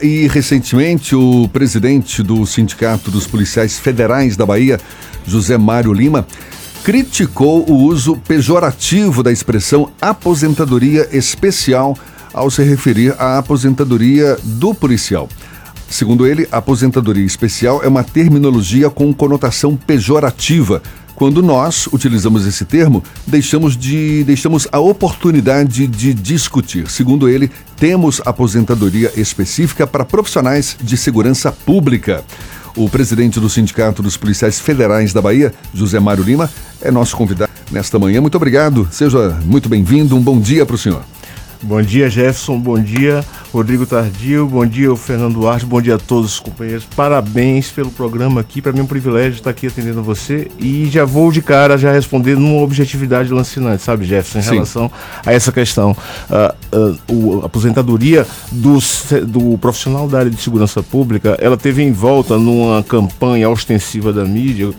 E recentemente o presidente do Sindicato dos Policiais Federais da Bahia, José Mário Lima, criticou o uso pejorativo da expressão aposentadoria especial ao se referir à aposentadoria do policial. Segundo ele, aposentadoria especial é uma terminologia com conotação pejorativa. Quando nós utilizamos esse termo, deixamos, de, deixamos a oportunidade de discutir. Segundo ele, temos aposentadoria específica para profissionais de segurança pública. O presidente do Sindicato dos Policiais Federais da Bahia, José Mário Lima, é nosso convidado nesta manhã. Muito obrigado, seja muito bem-vindo. Um bom dia para o senhor. Bom dia, Jefferson. Bom dia, Rodrigo Tardio. Bom dia, Fernando Duarte. Bom dia a todos os companheiros. Parabéns pelo programa aqui. Para mim é um privilégio estar aqui atendendo você. E já vou de cara já responder numa objetividade lancinante, sabe, Jefferson, em Sim. relação a essa questão. Uh, uh, a aposentadoria do, do profissional da área de segurança pública, ela teve em volta numa campanha ostensiva da mídia,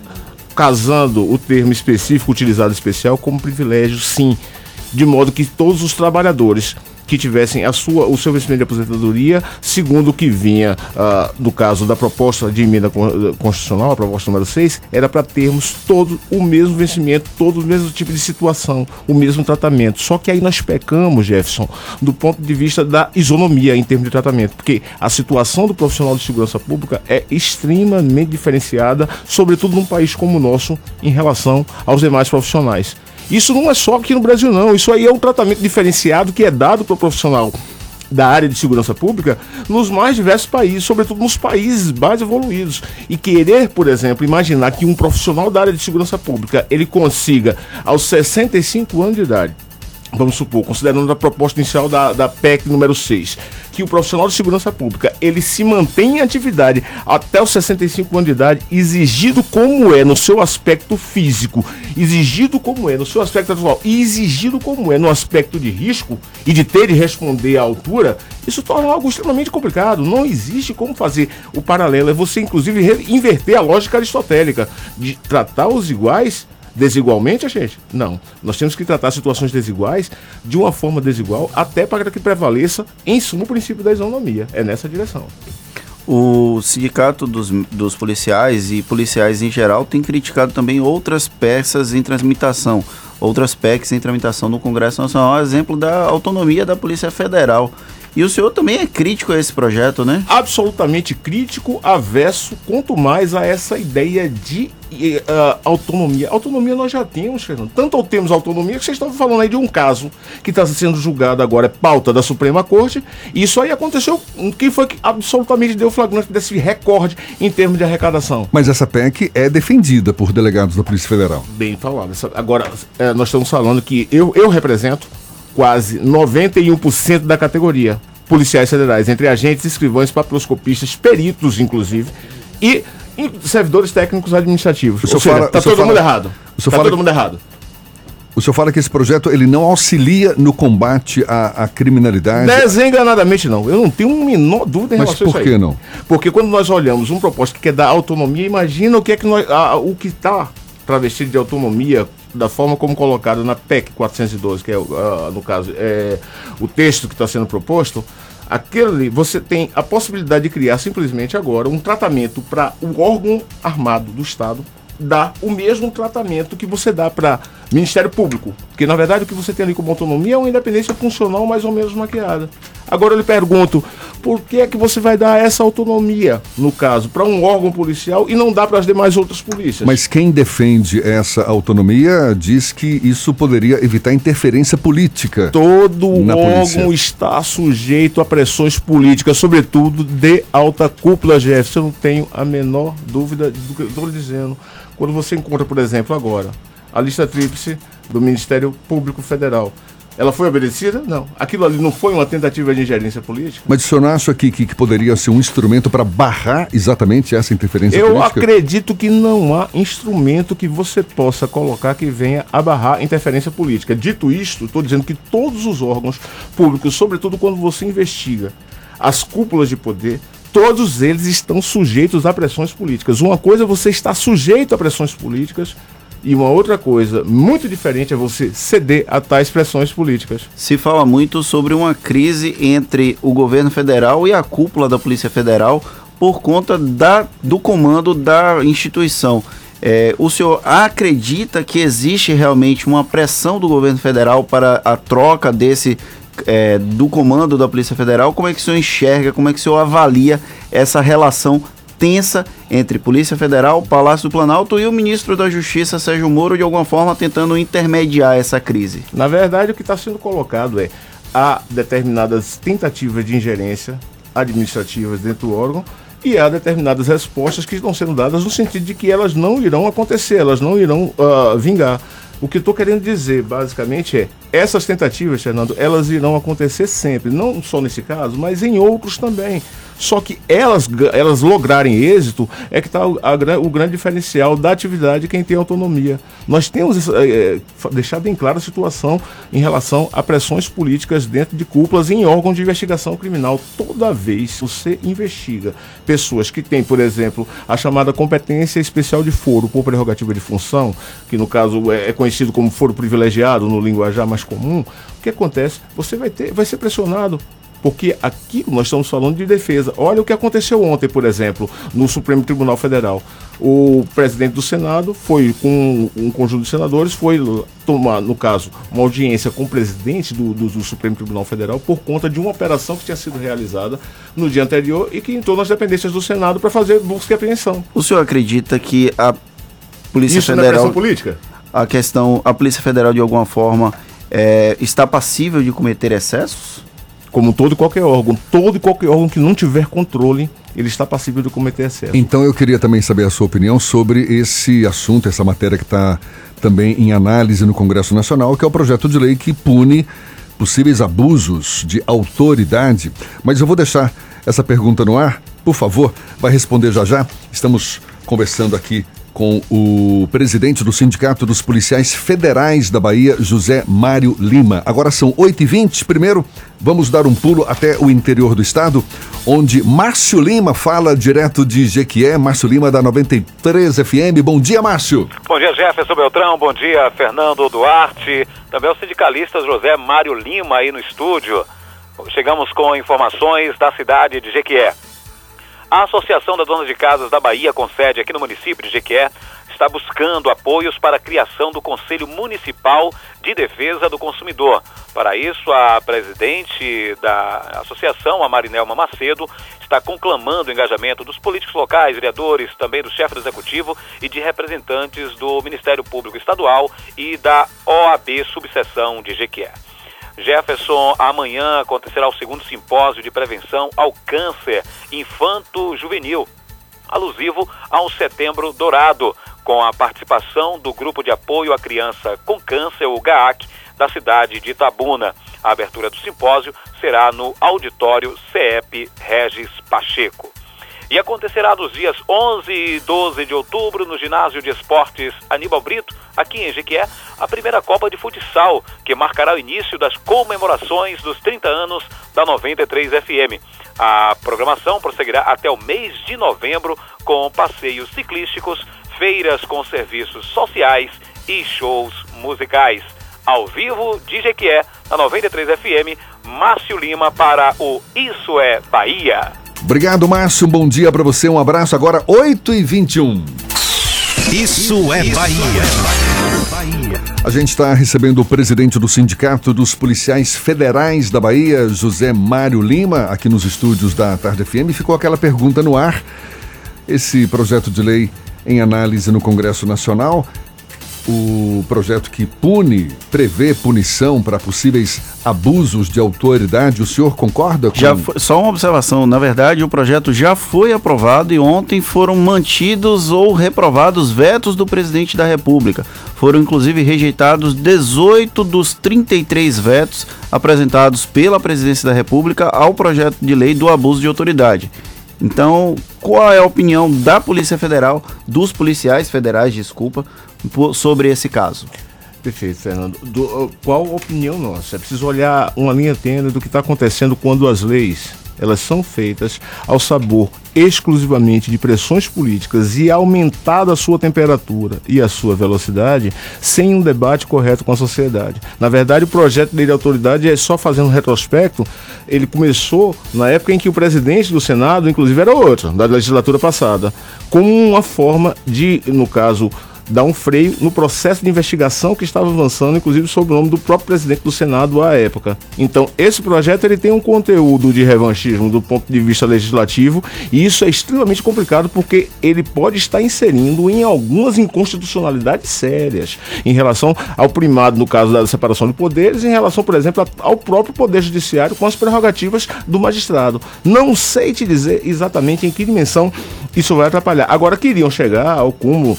casando o termo específico utilizado especial como privilégio, sim de modo que todos os trabalhadores que tivessem a sua, o seu vencimento de aposentadoria, segundo o que vinha uh, do caso da proposta de emenda constitucional, a proposta número 6, era para termos todo o mesmo vencimento, todo o mesmo tipo de situação, o mesmo tratamento. Só que aí nós pecamos, Jefferson, do ponto de vista da isonomia em termos de tratamento, porque a situação do profissional de segurança pública é extremamente diferenciada, sobretudo num país como o nosso, em relação aos demais profissionais. Isso não é só aqui no Brasil, não. Isso aí é um tratamento diferenciado que é dado para o profissional da área de segurança pública nos mais diversos países, sobretudo nos países mais evoluídos. E querer, por exemplo, imaginar que um profissional da área de segurança pública ele consiga, aos 65 anos de idade, vamos supor, considerando a proposta inicial da, da PEC número 6, que o profissional de segurança pública ele se mantém em atividade até os 65 anos de idade, exigido como é no seu aspecto físico, exigido como é no seu aspecto atual e exigido como é no aspecto de risco e de ter de responder à altura, isso torna algo extremamente complicado. Não existe como fazer o paralelo. É você, inclusive, inverter a lógica aristotélica de tratar os iguais desigualmente, gente? Não. Nós temos que tratar situações desiguais de uma forma desigual, até para que prevaleça, em suma, o princípio da isonomia. É nessa direção. O sindicato dos, dos policiais e policiais em geral tem criticado também outras peças em transmitação, outras PECs em tramitação no Congresso Nacional, exemplo da autonomia da Polícia Federal. E o senhor também é crítico a esse projeto, né? Absolutamente crítico, avesso, quanto mais a essa ideia de uh, autonomia. Autonomia nós já temos, Fernando. Tanto temos autonomia que vocês estão falando aí de um caso que está sendo julgado agora, é pauta da Suprema Corte. E isso aí aconteceu, que foi que absolutamente deu flagrante desse recorde em termos de arrecadação. Mas essa PEC é defendida por delegados da Polícia Federal. Bem falado. Agora, é, nós estamos falando que eu, eu represento quase 91% da categoria policiais federais, entre agentes, escrivães, papiloscopistas, peritos, inclusive, e, servidores técnicos administrativos. O Ou seja, fala, tá todo fala, mundo errado. Está todo mundo errado. O senhor fala que esse projeto ele não auxilia no combate à, à criminalidade? Desenganadamente não. Eu não tenho uma menor dúvida em Mas relação a isso. Por que não? Porque quando nós olhamos um propósito que quer dar autonomia, imagina o que é que nós, a, o que está travestido de autonomia da forma como colocado na PEC 412, que é, uh, no caso, é o texto que está sendo proposto, aquele você tem a possibilidade de criar simplesmente agora um tratamento para o órgão armado do Estado dar o mesmo tratamento que você dá para Ministério Público. Porque, na verdade, o que você tem ali como autonomia é uma independência funcional mais ou menos maquiada. Agora eu lhe pergunto, por que é que você vai dar essa autonomia, no caso, para um órgão policial e não dá para as demais outras polícias? Mas quem defende essa autonomia diz que isso poderia evitar interferência política. Todo órgão polícia. está sujeito a pressões políticas, sobretudo de alta cúpula, Jeff. Eu não tenho a menor dúvida do que eu estou dizendo. Quando você encontra, por exemplo, agora, a lista tríplice do Ministério Público Federal. Ela foi obedecida? Não. Aquilo ali não foi uma tentativa de ingerência política? Mas o senhor acha que, que, que poderia ser um instrumento para barrar exatamente essa interferência Eu política? Eu acredito que não há instrumento que você possa colocar que venha a barrar interferência política. Dito isto, estou dizendo que todos os órgãos públicos, sobretudo quando você investiga as cúpulas de poder, todos eles estão sujeitos a pressões políticas. Uma coisa é você estar sujeito a pressões políticas E uma outra coisa muito diferente é você ceder a tais pressões políticas. Se fala muito sobre uma crise entre o governo federal e a cúpula da Polícia Federal por conta da, do comando da instituição. É, o senhor acredita que existe realmente uma pressão do governo federal para a troca desse é, do comando da Polícia Federal? Como é que o senhor enxerga, como é que o senhor avalia essa relação tensa entre Polícia Federal, Palácio do Planalto e o ministro da Justiça, Sérgio Moro, de alguma forma tentando intermediar essa crise? Na verdade, o que está sendo colocado é há determinadas tentativas de ingerência administrativas dentro do órgão e há determinadas respostas que estão sendo dadas no sentido de que elas não irão acontecer, elas não irão uh, vingar. O que estou querendo dizer, basicamente, é essas tentativas, Fernando, elas irão acontecer sempre, não só nesse caso, mas em outros também. Só que elas, elas lograrem êxito é que está o, grande diferencial da atividade de quem tem autonomia. Nós temos é, deixado bem clara a situação em relação a pressões políticas dentro de cúpulas em órgãos de investigação criminal. Toda vez que você investiga pessoas que têm, por exemplo, a chamada competência especial de foro por prerrogativa de função, que no caso é, é conhecido como foro privilegiado no linguajar mais comum, o que acontece? Você vai ter, vai ser pressionado porque aqui nós estamos falando de defesa. Olha o que aconteceu ontem, por exemplo, no Supremo Tribunal Federal. O presidente do Senado foi com um conjunto de senadores, foi tomar, no caso, uma audiência com o presidente do, do, do Supremo Tribunal Federal por conta de uma operação que tinha sido realizada no dia anterior e que entrou nas dependências do Senado para fazer busca e apreensão. O senhor acredita que a Polícia Isso Federal. Não é política? A questão, a Polícia Federal, de alguma forma, é, está passível de cometer excessos? Como todo e qualquer órgão. Todo e qualquer órgão que não tiver controle, ele está passível de cometer excesso. Então eu queria também saber a sua opinião sobre esse assunto, essa matéria que está também em análise no Congresso Nacional, que é o projeto de lei que pune possíveis abusos de autoridade. Mas eu vou deixar essa pergunta no ar. Por favor, vai responder já já. Estamos conversando aqui com o presidente do Sindicato dos Policiais Federais da Bahia, José Mário Lima. Agora são 8h20. Primeiro, vamos dar um pulo até o interior do estado, onde Márcio Lima fala direto de Jequié. Márcio Lima da 93 FM. Bom dia, Márcio. Bom dia, Jefferson Beltrão. Bom dia, Fernando Duarte. Também o sindicalista José Mário Lima aí no estúdio. Chegamos com informações da cidade de Jequié. A Associação das Donas de Casas da Bahia, com sede aqui no município de Jequié, está buscando apoios para a criação do Conselho Municipal de Defesa do Consumidor. Para isso, a presidente da associação, a Marinelma Macedo, está conclamando o engajamento dos políticos locais, vereadores, também do chefe do executivo e de representantes do Ministério Público Estadual e da OAB Subseção de Jequié. Jefferson, amanhã acontecerá o segundo simpósio de prevenção ao câncer infanto-juvenil, alusivo ao Setembro Dourado, com a participação do Grupo de Apoio à Criança com Câncer, o GAAC, da cidade de Itabuna. A abertura do simpósio será no auditório CEP Regis Pacheco. E acontecerá nos dias 11 e 12 de outubro no ginásio de esportes Aníbal Brito, aqui em Jequié, a primeira Copa de Futsal, que marcará o início das comemorações dos 30 anos da 93 FM. A programação prosseguirá até o mês de novembro com passeios ciclísticos, feiras com serviços sociais e shows musicais. Ao vivo de Jequié, na 93 FM, Márcio Lima para o Isso é Bahia. Obrigado, Márcio. Um bom dia para você. Um abraço. Agora, 8 e 21 Isso é Bahia. A gente está recebendo o presidente do Sindicato dos Policiais Federais da Bahia, José Mário Lima, aqui nos estúdios da Tarde FM. Ficou aquela pergunta no ar. Esse projeto de lei em análise no Congresso Nacional o projeto que pune, prevê punição para possíveis abusos de autoridade. O senhor concorda com já foi, Só uma observação, na verdade o projeto já foi aprovado e ontem foram mantidos ou reprovados vetos do presidente da República. Foram inclusive rejeitados 18 dos 33 vetos apresentados pela presidência da República ao projeto de lei do abuso de autoridade. Então, qual é a opinião da Polícia Federal, dos policiais federais, desculpa, sobre esse caso? Perfeito, Fernando. Do, qual a opinião nossa? É preciso olhar uma linha tênue do que está acontecendo quando as leis elas são feitas ao sabor exclusivamente de pressões políticas e aumentada a sua temperatura e a sua velocidade sem um debate correto com a sociedade. Na verdade, o projeto de lei de autoridade é só fazendo um retrospecto, ele começou na época em que o presidente do Senado, inclusive, era outro, da legislatura passada, como uma forma de, no caso, dar um freio no processo de investigação que estava avançando, inclusive sob o nome do próprio presidente do Senado à época. Então, esse projeto ele tem um conteúdo de revanchismo do ponto de vista legislativo, e isso é extremamente complicado porque ele pode estar inserindo em algumas inconstitucionalidades sérias em relação ao primado, no caso da separação de poderes, em relação, por exemplo, ao próprio poder judiciário com as prerrogativas do magistrado. Não sei te dizer exatamente em que dimensão isso vai atrapalhar. Agora queriam chegar ao cúmulo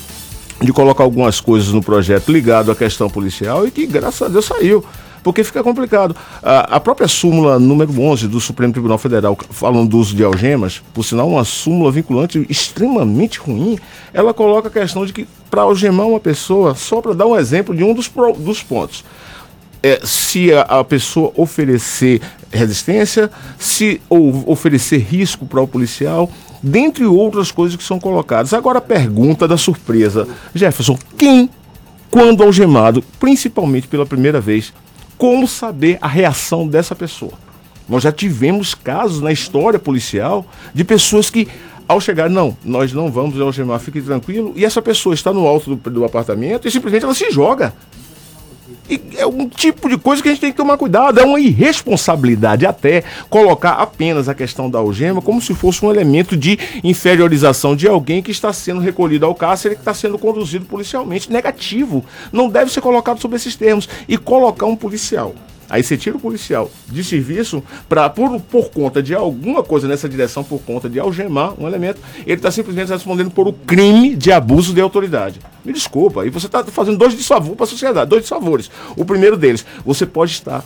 de colocar algumas coisas no projeto ligado à questão policial e que, graças a Deus, saiu. Porque fica complicado. A, a, própria súmula número 11 do Supremo Tribunal Federal, falando do uso de algemas, por sinal, uma súmula vinculante extremamente ruim, ela coloca a questão de que para algemar uma pessoa, só para dar um exemplo de um dos, dos pontos, é, se a, a, pessoa oferecer resistência, se ou oferecer risco para o policial, dentre outras coisas que são colocadas. Agora a pergunta da surpresa. Jefferson, quem, quando algemado, principalmente pela primeira vez, como saber a reação dessa pessoa? Nós já tivemos casos na história policial de pessoas que, ao chegar, não, nós não vamos algemar, fique tranquilo, e essa pessoa está no alto do, do apartamento e simplesmente ela se joga. E é um tipo de coisa que a gente tem que tomar cuidado. É uma irresponsabilidade até colocar apenas a questão da algema como se fosse um elemento de inferiorização de alguém que está sendo recolhido ao cárcere que está sendo conduzido policialmente. Negativo. Não deve ser colocado sob esses termos. E colocar um policial Aí você tira o policial de serviço para por, por conta de alguma coisa nessa direção, por conta de algemar um elemento, ele está simplesmente respondendo por o crime de abuso de autoridade. Me desculpa, e você está fazendo dois desfavores para a sociedade, dois desfavores. O primeiro deles, você pode estar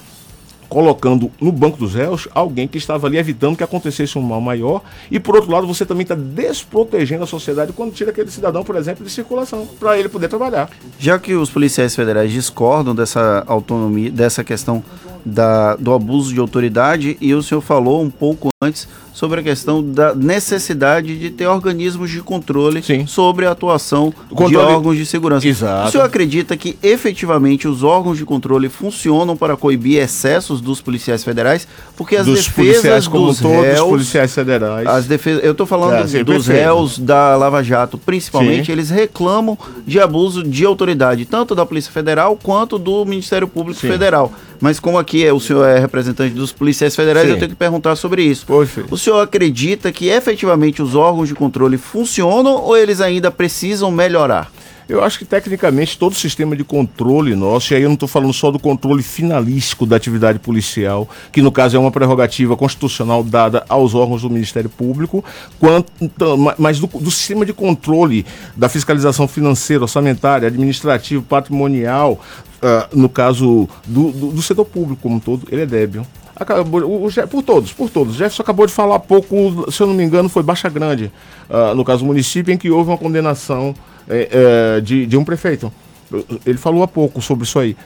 colocando no banco dos réus alguém que estava ali evitando que acontecesse um mal maior. E por outro lado, você também está desprotegendo a sociedade quando tira aquele cidadão, por exemplo, de circulação, para ele poder trabalhar. Já que os policiais federais discordam dessa autonomia, dessa questão da, do abuso de autoridade, e o senhor falou um pouco antes sobre a questão da necessidade de ter organismos de controle Sim. sobre a atuação controle... de órgãos de segurança. Exato. O senhor acredita que efetivamente os órgãos de controle funcionam para coibir excessos dos policiais federais? Porque as dos defesas dos réus, os policiais federais. As defesas, eu estou falando é, dos réus da Lava Jato, principalmente, sim. eles reclamam de abuso de autoridade, tanto da Polícia Federal quanto do Ministério Público sim. Federal. Mas como aqui é, o senhor é representante dos policiais federais, eu tenho que perguntar sobre isso. Perfeito. O senhor acredita que efetivamente os órgãos de controle funcionam ou eles ainda precisam melhorar? Eu acho que tecnicamente todo o sistema de controle nosso, e aí eu não estou falando só do controle finalístico da atividade policial, que no caso é uma prerrogativa constitucional dada aos órgãos do Ministério Público, quanto, mas do, do sistema de controle da fiscalização financeira, orçamentária, administrativo, patrimonial, uh, no caso do, do, do, setor público como um todo, ele é débil. Acabou, o, o, por todos, por todos. O Jefferson acabou de falar há pouco, se eu não me engano, foi Baixa Grande, uh, no caso do município, em que houve uma condenação é, de, de um prefeito. Ele falou há pouco sobre isso aí.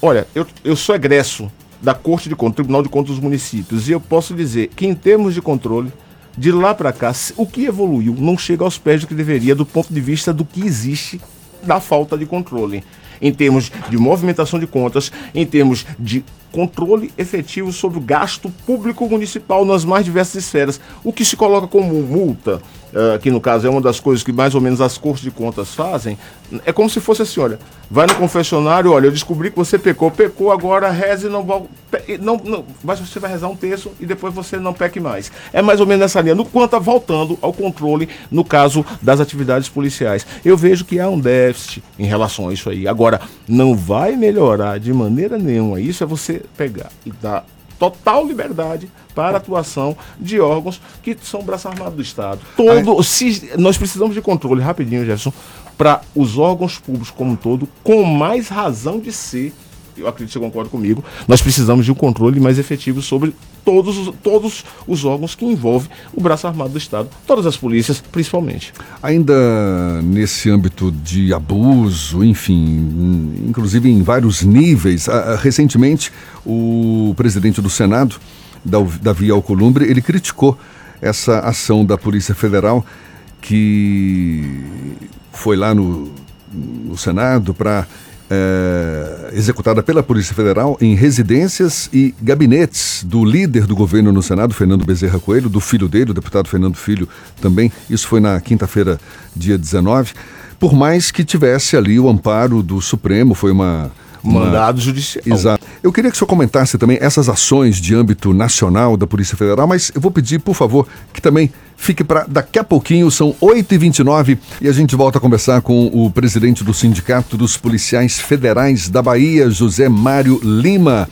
Olha, eu, eu sou egresso da Corte de Contas, Tribunal de Contas dos Municípios, e eu posso dizer que, em termos de controle, de lá para cá, o que evoluiu não chega aos pés do que deveria, do ponto de vista do que existe da falta de controle. Em termos de movimentação de contas, em termos de controle efetivo sobre o gasto público municipal nas mais diversas esferas. O que se coloca como multa, uh, que no caso é uma das coisas que mais ou menos as cortes de contas fazem, é como se fosse assim, olha, vai no confessionário, olha, eu descobri que você pecou, pecou, agora reze não não, não mas você vai rezar um terço e depois você não peque mais. É mais ou menos nessa linha, no quanto voltando ao controle no caso das atividades policiais. Eu vejo que há um déficit em relação a isso aí. Agora, não vai melhorar de maneira nenhuma. Isso é você pegar e dar total liberdade para a atuação de órgãos que são braço armado do Estado. Todo, se, nós precisamos de controle, rapidinho, Jefferson, para os órgãos públicos como um todo, com mais razão de ser eu acredito que você concorda comigo, nós precisamos de um controle mais efetivo sobre todos, os, todos os órgãos que envolvem o braço armado do Estado, todas as polícias, principalmente. Ainda nesse âmbito de abuso, enfim, inclusive em vários níveis, recentemente o presidente do Senado Davi Alcolumbre, ele criticou essa ação da Polícia Federal que foi lá no, no Senado para é, executada pela Polícia Federal em residências e gabinetes do líder do governo no Senado, Fernando Bezerra Coelho, do filho dele, o deputado Fernando Filho também. Isso foi na quinta-feira, dia 19. Por mais que tivesse ali o amparo do Supremo, foi uma Mandado judicial. Exato. Eu queria que o senhor comentasse também essas ações de âmbito nacional da Polícia Federal, mas eu vou pedir, por favor, que também fique para daqui a pouquinho, são 8h29, e a gente volta a conversar com o presidente do Sindicato dos Policiais Federais da Bahia, José Mário Lima.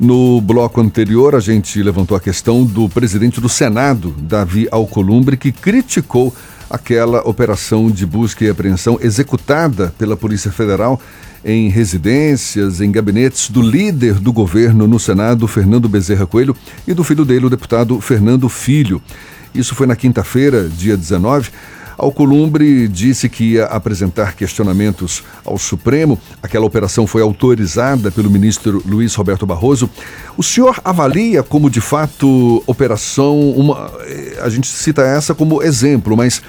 No bloco anterior, a gente levantou a questão do presidente do Senado, Davi Alcolumbre, que criticou aquela operação de busca e apreensão executada pela Polícia Federal em residências, em gabinetes do líder do governo no Senado, Fernando Bezerra Coelho, e do filho dele, o deputado Fernando Filho. Isso foi na quinta-feira, dia 19. Alcolumbre disse que ia apresentar questionamentos ao Supremo. Aquela operação foi autorizada pelo ministro Luiz Roberto Barroso. O senhor avalia como, de fato, operação. Uma, eh, a gente cita essa como exemplo, mas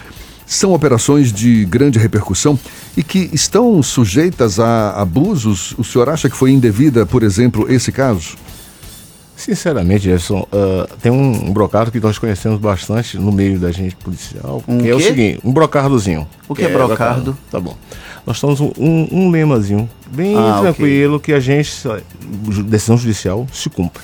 são operações de grande repercussão e que estão sujeitas a abusos? O senhor acha que foi indevida, por exemplo, esse caso? Sinceramente, Jefferson, uh, tem um, um, brocado que nós conhecemos bastante no meio da gente policial, um que quê? é o seguinte, um brocardozinho. O que, é, é brocardo? Tá bom. Nós temos um, um, um lemazinho bem ah, tranquilo okay. que a gente, decisão judicial, se cumpre.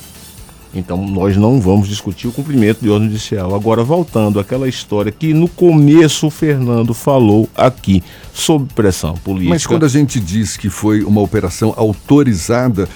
Então nós não vamos discutir o cumprimento de ordem judicial. Agora, voltando àquela história que no começo o Fernando falou aqui sobre pressão política. Mas quando a gente diz que foi uma operação autorizada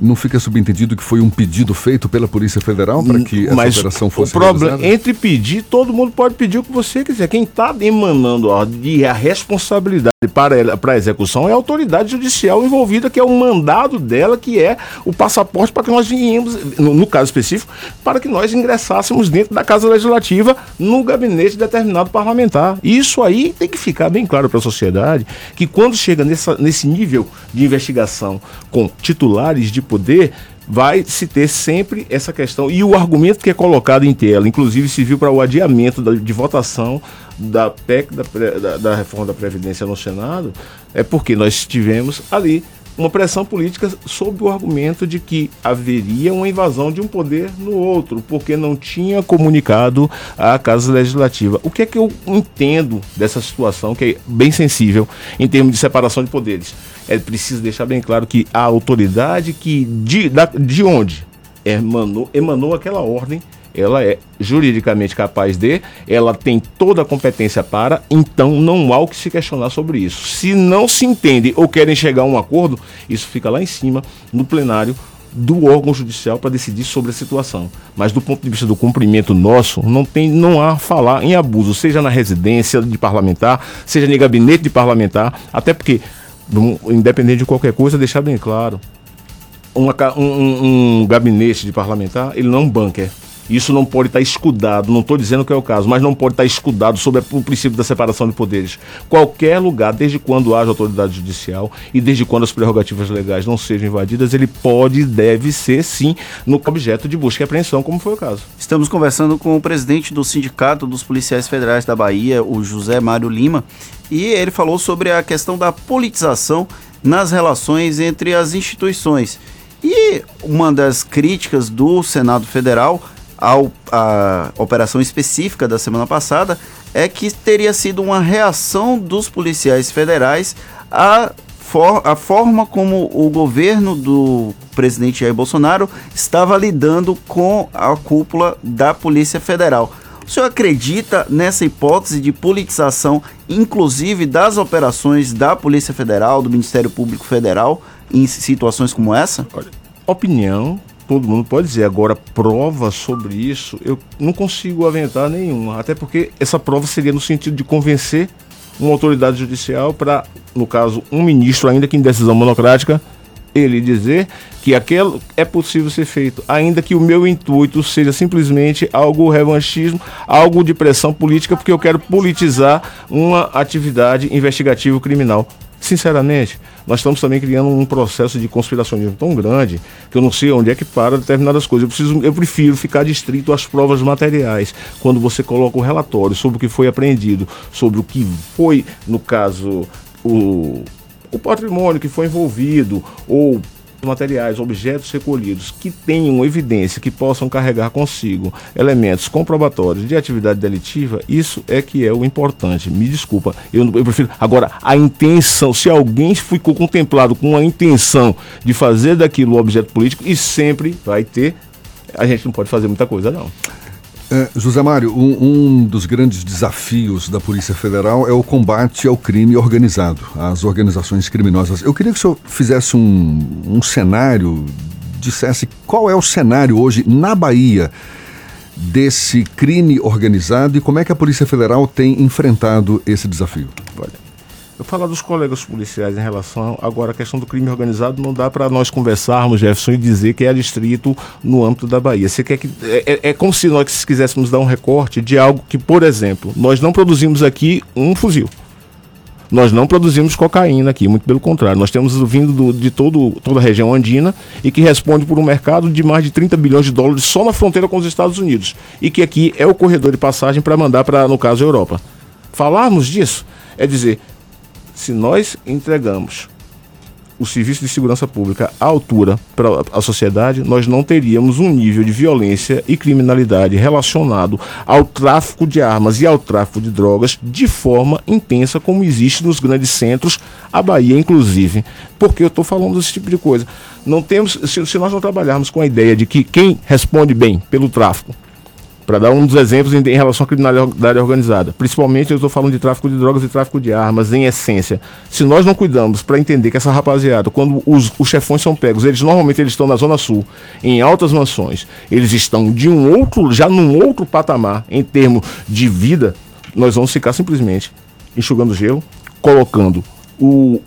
não fica subentendido que foi um pedido feito pela Polícia Federal para que essa Mas operação fosse o problema realizada? entre pedir, todo mundo pode pedir o que você quiser. Quem está emanando a, a responsabilidade para, para a execução é a autoridade judicial envolvida, que é o mandado dela, que é o passaporte para que nós viemos, no, no caso específico, para que nós ingressássemos dentro da Casa Legislativa no gabinete de determinado parlamentar. Isso aí tem que ficar bem claro para a sociedade que quando chega nessa, nesse nível de investigação com titulares de poder, vai se ter sempre essa questão. E o argumento que é colocado em tela, inclusive se viu para o adiamento da, de votação da PEC, da, da, da reforma da Previdência no Senado, é porque nós tivemos ali uma pressão política sob o argumento de que haveria uma invasão de um poder no outro, porque não tinha comunicado à Casa Legislativa. O que é que eu entendo dessa situação, que é bem sensível em termos de separação de poderes? É preciso deixar bem claro que a autoridade que de, da, de onde emanou, emanou aquela ordem ela é juridicamente capaz de, ela tem toda a competência para, então não há o que se questionar sobre isso. Se não se entende ou querem chegar a um acordo, isso fica lá em cima, no plenário do órgão judicial para decidir sobre a situação. Mas do ponto de vista do cumprimento nosso, não tem, não há falar em abuso, seja na residência de parlamentar, seja no gabinete de parlamentar, até porque, independente de qualquer coisa, deixar bem claro, uma, um, um, gabinete de parlamentar, ele não é um bunker. Isso não pode estar escudado, não estou dizendo que é o caso, mas não pode estar escudado sobre o princípio da separação de poderes. Qualquer lugar, desde quando haja autoridade judicial e desde quando as prerrogativas legais não sejam invadidas, ele pode e deve ser, sim, no objeto de busca e apreensão, como foi o caso. Estamos conversando com o presidente do Sindicato dos Policiais Federais da Bahia, o José Mário Lima, e ele falou sobre a questão da politização nas relações entre as instituições. E uma das críticas do Senado Federal ao, a operação específica da semana passada é que teria sido uma reação dos policiais federais à for, forma como o governo do presidente Jair Bolsonaro estava lidando com a cúpula da Polícia Federal. O senhor acredita nessa hipótese de politização, inclusive das operações da Polícia Federal, do Ministério Público Federal, em situações como essa? Olha, opinião todo mundo pode dizer. Agora, prova sobre isso, eu não consigo aventar nenhuma. Até porque essa prova seria no sentido de convencer uma autoridade judicial para, no caso, um ministro, ainda que em decisão monocrática, ele dizer que aquilo é possível ser feito, ainda que o meu intuito seja simplesmente algo revanchismo, algo de pressão política, porque eu quero politizar uma atividade investigativa criminal Sinceramente, nós estamos também criando um processo de conspiracionismo tão grande que eu não sei onde é que para determinadas coisas. Eu, preciso, eu prefiro ficar distrito às provas materiais. Quando você coloca o relatório sobre o que foi apreendido, sobre o que foi, no caso, o, o patrimônio que foi envolvido, ou materiais, objetos recolhidos que tenham evidência que possam carregar consigo elementos comprobatórios de atividade delitiva, isso é que é o importante. Me desculpa, eu, eu prefiro. Agora, a intenção, se alguém ficou contemplado com a intenção de fazer daquilo objeto político, e sempre vai ter, a gente não pode fazer muita coisa, não. É, José Mário, um, um, dos grandes desafios da Polícia Federal é o combate ao crime organizado, às organizações criminosas. Eu queria que o senhor fizesse um, um cenário, dissesse qual é o cenário hoje na Bahia desse crime organizado e como é que a Polícia Federal tem enfrentado esse desafio. Olha, eu falar dos colegas policiais em relação agora à questão do crime organizado, não dá para nós conversarmos, Jefferson, e dizer que é distrito no âmbito da Bahia. Você quer que é, é, é como se nós quiséssemos dar um recorte de algo que, por exemplo, nós não produzimos aqui um fuzil. Nós não produzimos cocaína aqui, muito pelo contrário. Nós temos vindo do, de todo, toda a região andina e que responde por um mercado de mais de 30 bilhões de dólares só na fronteira com os Estados Unidos. E que aqui é o corredor de passagem para mandar para, no caso, a Europa. Falarmos disso é dizer, se nós entregamos o serviço de segurança pública à altura para a sociedade, nós não teríamos um nível de violência e criminalidade relacionado ao tráfico de armas e ao tráfico de drogas de forma intensa como existe nos grandes centros, a Bahia inclusive. Porque eu estou falando desse tipo de coisa. Não temos, se, se nós não trabalharmos com a ideia de que quem responde bem pelo tráfico para dar um dos exemplos em, em, relação à criminalidade organizada. Principalmente eu estou falando de tráfico de drogas e tráfico de armas, em essência. Se nós não cuidamos para entender que essa rapaziada, quando os, os chefões são pegos, eles normalmente eles estão na Zona Sul, em altas mansões, eles estão de um outro, já num outro patamar em termos de vida, nós vamos ficar simplesmente enxugando gelo, colocando o,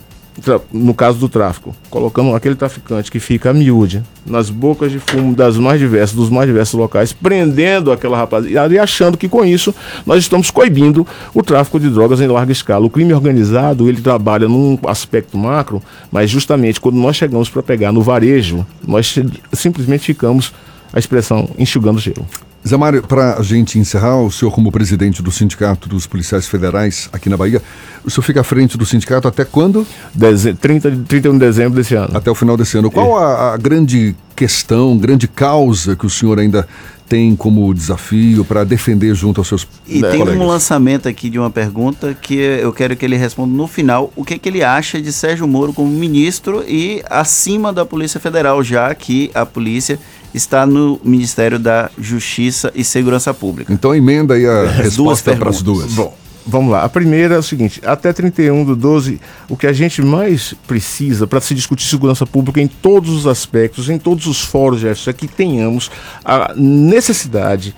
no caso do tráfico, colocando aquele traficante que fica a miúde nas bocas de fumo das mais diversas, dos mais diversos locais, prendendo aquela rapaziada e achando que com isso nós estamos coibindo o tráfico de drogas em larga escala. O crime organizado, ele trabalha num aspecto macro, mas justamente quando nós chegamos para pegar no varejo, nós simplesmente ficamos a expressão enxugando gelo. Zé Mário, para a gente encerrar, o senhor como presidente do Sindicato dos Policiais Federais aqui na Bahia, o senhor fica à frente do sindicato até quando? Deze 30, 31 de dezembro desse ano. Até o final desse ano. Qual é. a, a grande questão, grande causa que o senhor ainda tem como desafio para defender junto aos seus e colegas? tem um lançamento aqui de uma pergunta que eu quero que ele responda no final. O que, que ele acha de Sérgio Moro como ministro e acima da Polícia Federal, já que a polícia está no Ministério da Justiça e Segurança Pública. Então emenda aí a as resposta para as duas. Bom, vamos lá. A primeira é o seguinte: até 31 do 12, o que a gente mais precisa para se discutir segurança pública em todos os aspectos, em todos os fóruns, Jefferson, é que tenhamos a necessidade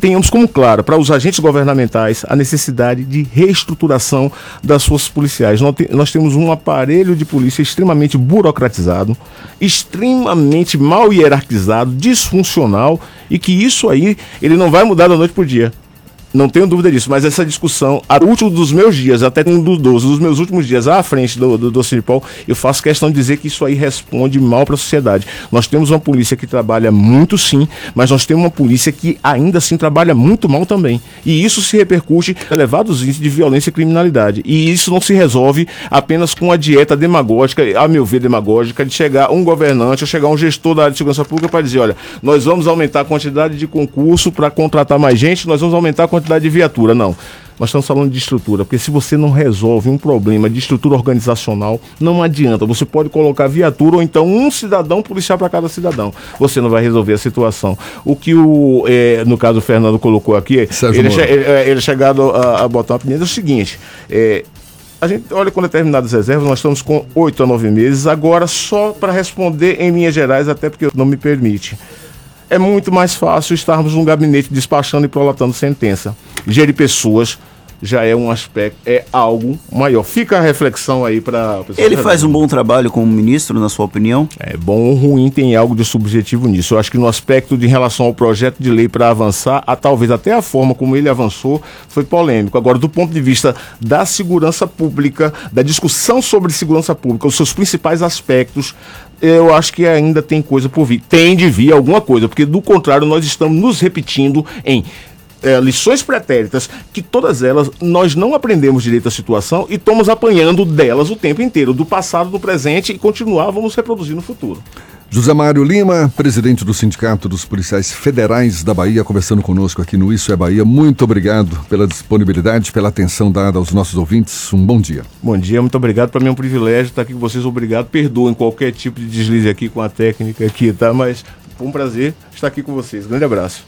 tenhamos como claro para os agentes governamentais a necessidade de reestruturação das forças policiais. Nós, te, nós, temos um aparelho de polícia extremamente burocratizado, extremamente mal hierarquizado, disfuncional e que isso aí ele não vai mudar da noite para o dia. Não tenho dúvida disso, mas essa discussão, a último dos meus dias, até um dos, dos meus últimos dias à frente do, do, do Cinepol, eu faço questão de dizer que isso aí responde mal para a sociedade. Nós temos uma polícia que trabalha muito sim, mas nós temos uma polícia que ainda assim trabalha muito mal também. E isso se repercute em elevados índices de violência e criminalidade. E isso não se resolve apenas com a dieta demagógica, a meu ver, demagógica, de chegar um governante ou chegar um gestor da área de segurança pública para dizer, olha, nós vamos aumentar a quantidade de concurso para contratar mais gente, nós vamos aumentar a quantidade quantidade de viatura, não. Nós estamos falando de estrutura, porque se você não resolve um problema de estrutura organizacional, não adianta. Você pode colocar viatura ou então um cidadão policial para cada cidadão. Você não vai resolver a situação. O que o, é, no caso o Fernando colocou aqui, ele, che ele, é, ele, é chegado a, a botar uma opinião é o seguinte. É, a gente olha com determinadas reservas, nós estamos com oito a nove meses, agora só para responder em linhas gerais, até porque não me permite é muito mais fácil estarmos num gabinete despachando e prolatando sentença. Gerir pessoas já é um aspecto, é algo maior. Fica a reflexão aí para Ele faz um bom trabalho como ministro, na sua opinião? É bom ou ruim, tem algo de subjetivo nisso. Eu acho que no aspecto de relação ao projeto de lei para avançar, a, talvez até a forma como ele avançou foi polêmico. Agora, do ponto de vista da segurança pública, da discussão sobre segurança pública, os seus principais aspectos, eu acho que ainda tem coisa por vir. Tem de vir alguma coisa, porque do contrário, nós estamos nos repetindo em é, lições pretéritas, que todas elas nós não aprendemos direito a situação e estamos apanhando delas o tempo inteiro, do passado, do presente e continuar vamos reproduzir no futuro. José Mário Lima, presidente do Sindicato dos Policiais Federais da Bahia, conversando conosco aqui no Isso é Bahia. Muito obrigado pela disponibilidade, pela atenção dada aos nossos ouvintes. Um bom dia. Bom dia, muito obrigado. Para mim é um privilégio estar aqui com vocês. Obrigado. Perdoem qualquer tipo de deslize aqui com a técnica aqui, tá? Mas foi um prazer estar aqui com vocês. Grande abraço.